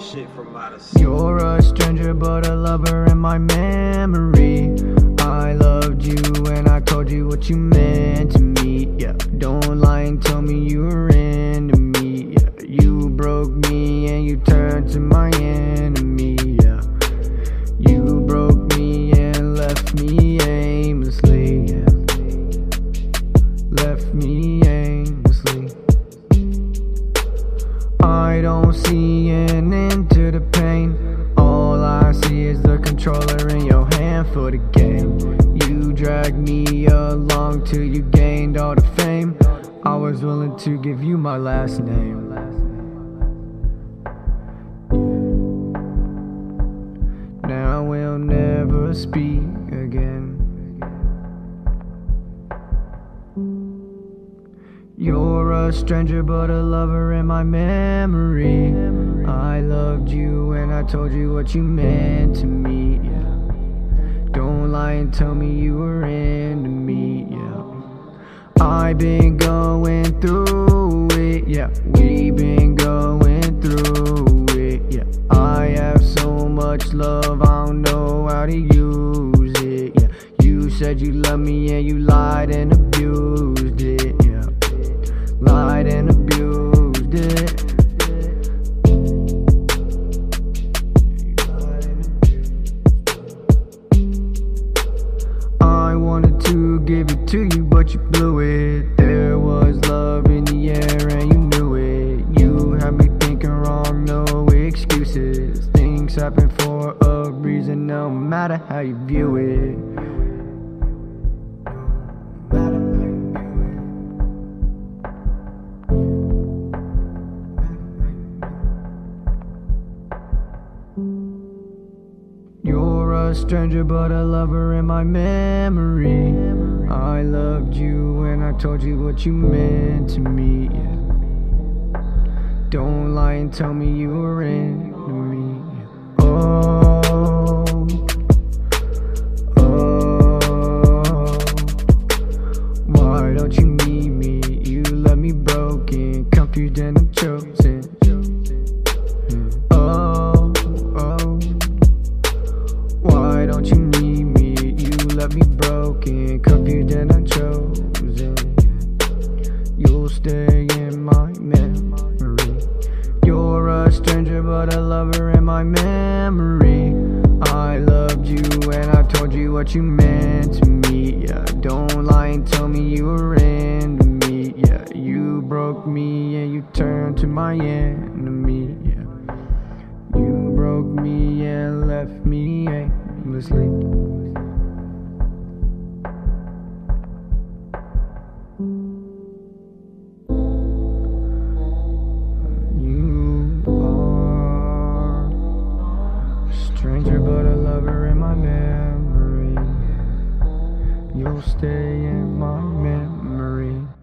shit from out. You're a stranger, but a lover in my memory. I loved you and I told you what you meant to me. Yeah, don't lie and tell me you were into me. Yeah, you broke me and you turned to my enemy. Yeah, you broke me and left me aimlessly. Yeah, left me aimlessly. I don't see controller in your hand for the game. You dragged me along till you gained all the fame. I was willing to give you my last name. Now we'll never speak again. You're a stranger, but a lover in my memory. I loved you and I told you what you meant to me. Yeah. Don't lie and tell me you were into me. Yeah. I've been going through it. Yeah, we've been going through it. Yeah, I have so much love, I don't know how to use it. Yeah, you said you loved me and you lied and abused but you blew it. There was love in the air, and you knew it. You had me thinking wrong, no excuses. Things happen for a reason, no matter how you view it. You're a stranger, but a lover in my memory. Loved you and I told you what you meant to me. Don't lie and tell me you were into me. Oh, broken, confused and unchosen. You'll stay in my memory. You're a stranger, but a lover in my memory. I loved you and I told you what you meant to me. Yeah, don't lie and tell me you were into me. Yeah, you broke me and you turned to my enemy. Yeah. You broke me and left me aimlessly. stay in my memory.